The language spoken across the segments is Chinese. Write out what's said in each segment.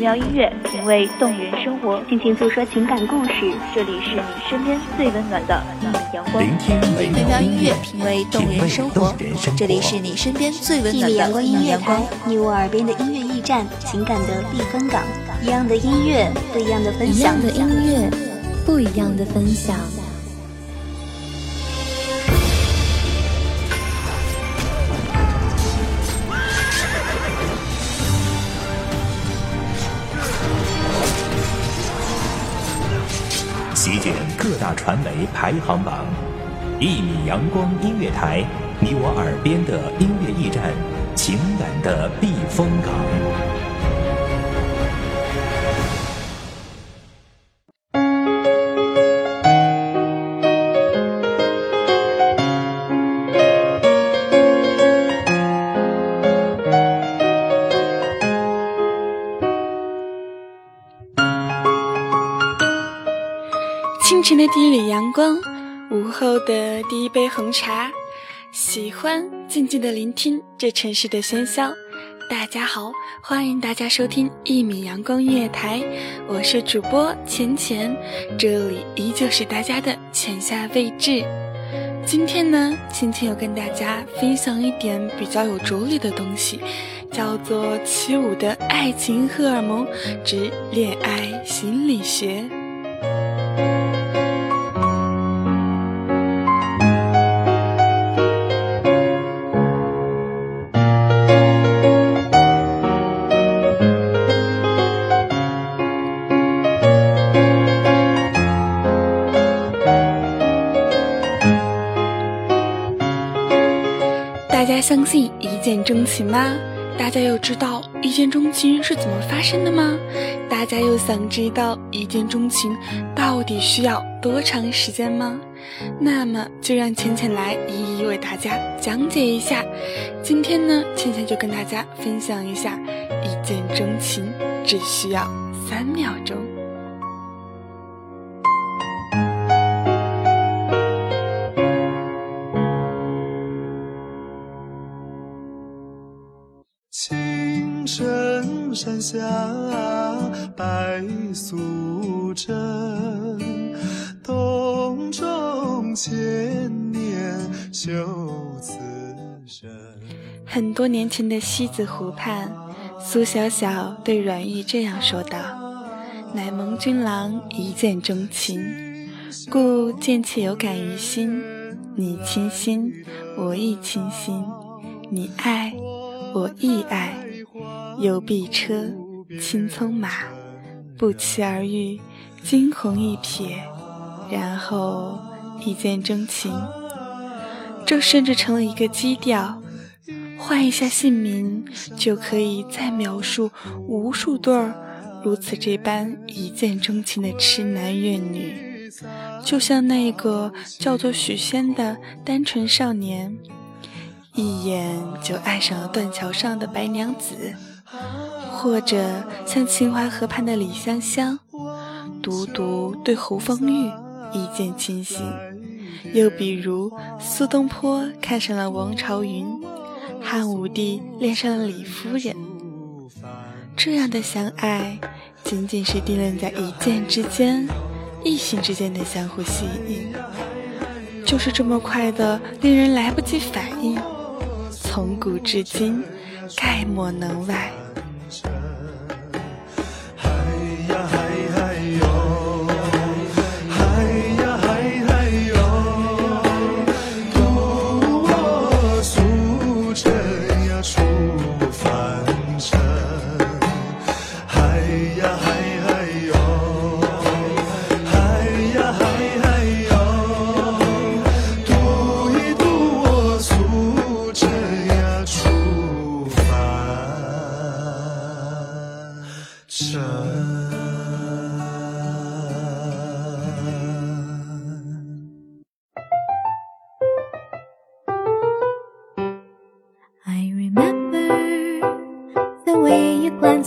妙音乐，品味动人生活，尽情诉说情感故事。这里是你身边最温暖的一米阳光。聆听美妙音乐，品味动人生活。这里是你身边最温暖的阳光音乐台，你我耳边的音乐驿站，情感的避风港。一样的音乐，不一样的分享。一样的音乐，不一样的分享。大传媒排行榜，一米阳光音乐台，你我耳边的音乐驿站，情感的避风港。清晨的第一缕阳光，午后的第一杯红茶，喜欢静静的聆听这城市的喧嚣。大家好，欢迎大家收听一米阳光音乐台，我是主播浅浅，这里依旧是大家的浅夏未至。今天呢，浅浅要跟大家分享一点比较有哲理的东西，叫做起舞的爱情荷尔蒙之恋爱心理学。相信一见钟情吗？大家又知道一见钟情是怎么发生的吗？大家又想知道一见钟情到底需要多长时间吗？那么就让浅浅来一一为大家讲解一下。今天呢，浅浅就跟大家分享一下，一见钟情只需要三秒钟。下白素贞，洞中千年修此身。很多年前的西子湖畔，苏小小对阮玉这样说道：“乃蒙君郎一见钟情，故见妾有感于心。你倾心，我亦倾心；你爱，我亦爱。”有碧车，青葱马，不期而遇，惊鸿一瞥，然后一见钟情。这甚至成了一个基调。换一下姓名，就可以再描述无数对儿如此这般一见钟情的痴男怨女。就像那个叫做许仙的单纯少年，一眼就爱上了断桥上的白娘子。或者像秦淮河畔的李香香，独独对侯方域一见倾心；又比如苏东坡看上了王朝云，汉武帝恋上了李夫人。这样的相爱，仅仅是定论在一见之间，异性之间的相互吸引，就是这么快的，令人来不及反应。从古至今，概莫能外。嘿呀。嘿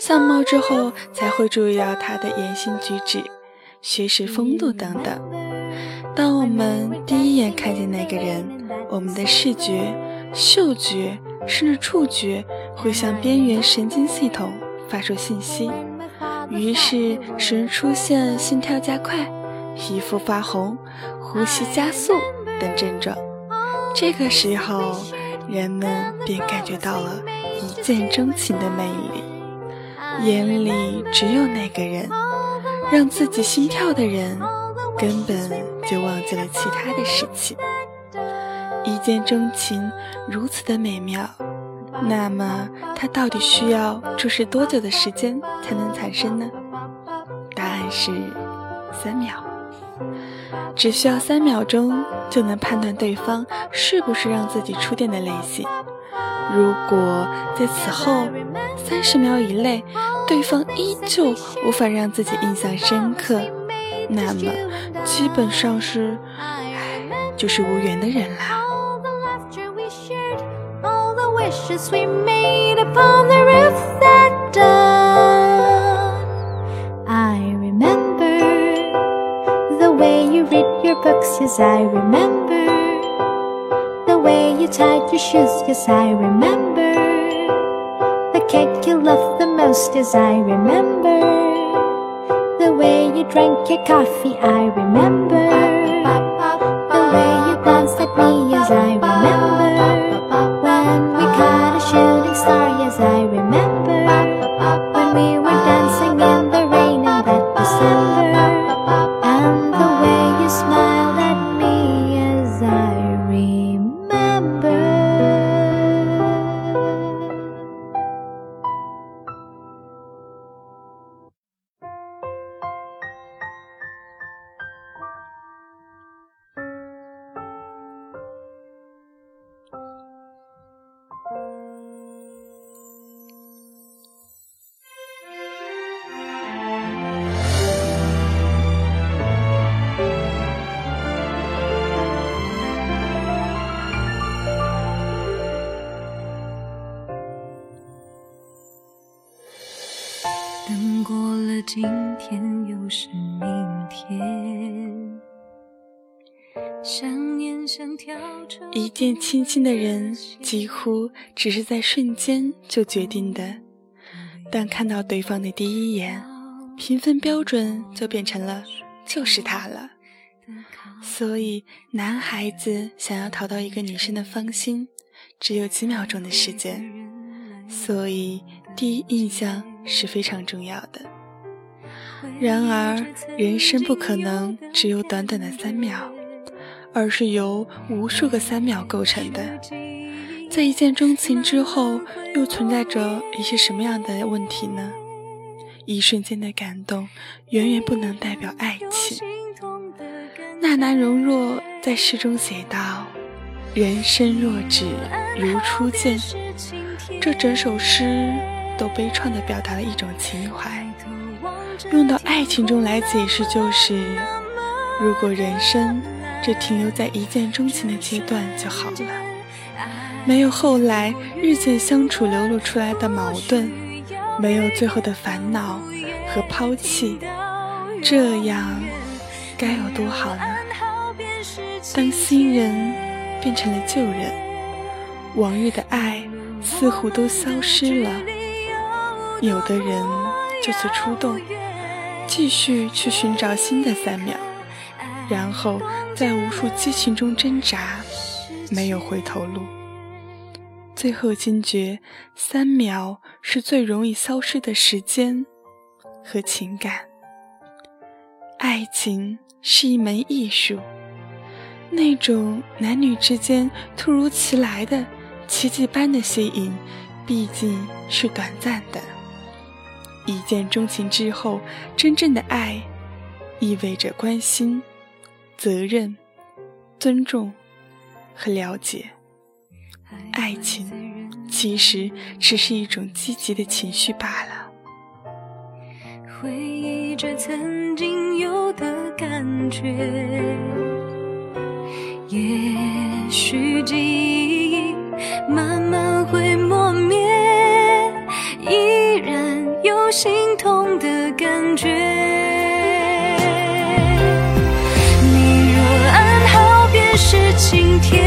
相貌之后才会注意到他的言行举止、学识风度等等。当我们第一眼看见那个人，我们的视觉、嗅觉甚至触觉会向边缘神经系统发出信息，于是使人出现心跳加快、皮肤发红、呼吸加速。等症状，这个时候，人们便感觉到了一见钟情的魅力，眼里只有那个人，让自己心跳的人，根本就忘记了其他的事情。一见钟情如此的美妙，那么它到底需要注视多久的时间才能产生呢？答案是三秒。只需要三秒钟就能判断对方是不是让自己触电的类型。如果在此后三十秒以内，对方依旧无法让自己印象深刻，那么基本上是，唉，就是无缘的人啦。Cake you loved the most, as I remember. The way you drank your coffee, I remember. 一见倾心的人，几乎只是在瞬间就决定的。但看到对方的第一眼，评分标准就变成了就是他了。所以，男孩子想要讨到一个女生的芳心，只有几秒钟的时间。所以，第一印象是非常重要的。然而，人生不可能只有短短的三秒，而是由无数个三秒构成的。在一见钟情之后，又存在着一些什么样的问题呢？一瞬间的感动，远远不能代表爱情。纳兰容若在诗中写道：“人生若只如初见。”这整首诗都悲怆地表达了一种情怀。用到爱情中来解释，就是如果人生只停留在一见钟情的阶段就好了，没有后来日渐相处流露出来的矛盾，没有最后的烦恼和抛弃，这样该有多好呢？当新人变成了旧人，往日的爱似乎都消失了，有的人就此出动。继续去寻找新的三秒，然后在无数激情中挣扎，没有回头路。最后惊觉，三秒是最容易消失的时间和情感。爱情是一门艺术，那种男女之间突如其来的奇迹般的吸引，毕竟是短暂的。一见钟情之后，真正的爱意味着关心、责任、尊重和了解。爱情其实只是一种积极的情绪罢了。回忆着曾经有的感觉。也许记忆慢今天。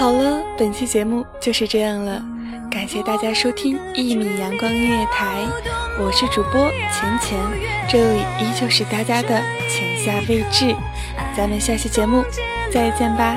好了，本期节目就是这样了，感谢大家收听一米阳光音乐台，我是主播钱钱，这里依旧是大家的浅夏未至，咱们下期节目再见吧。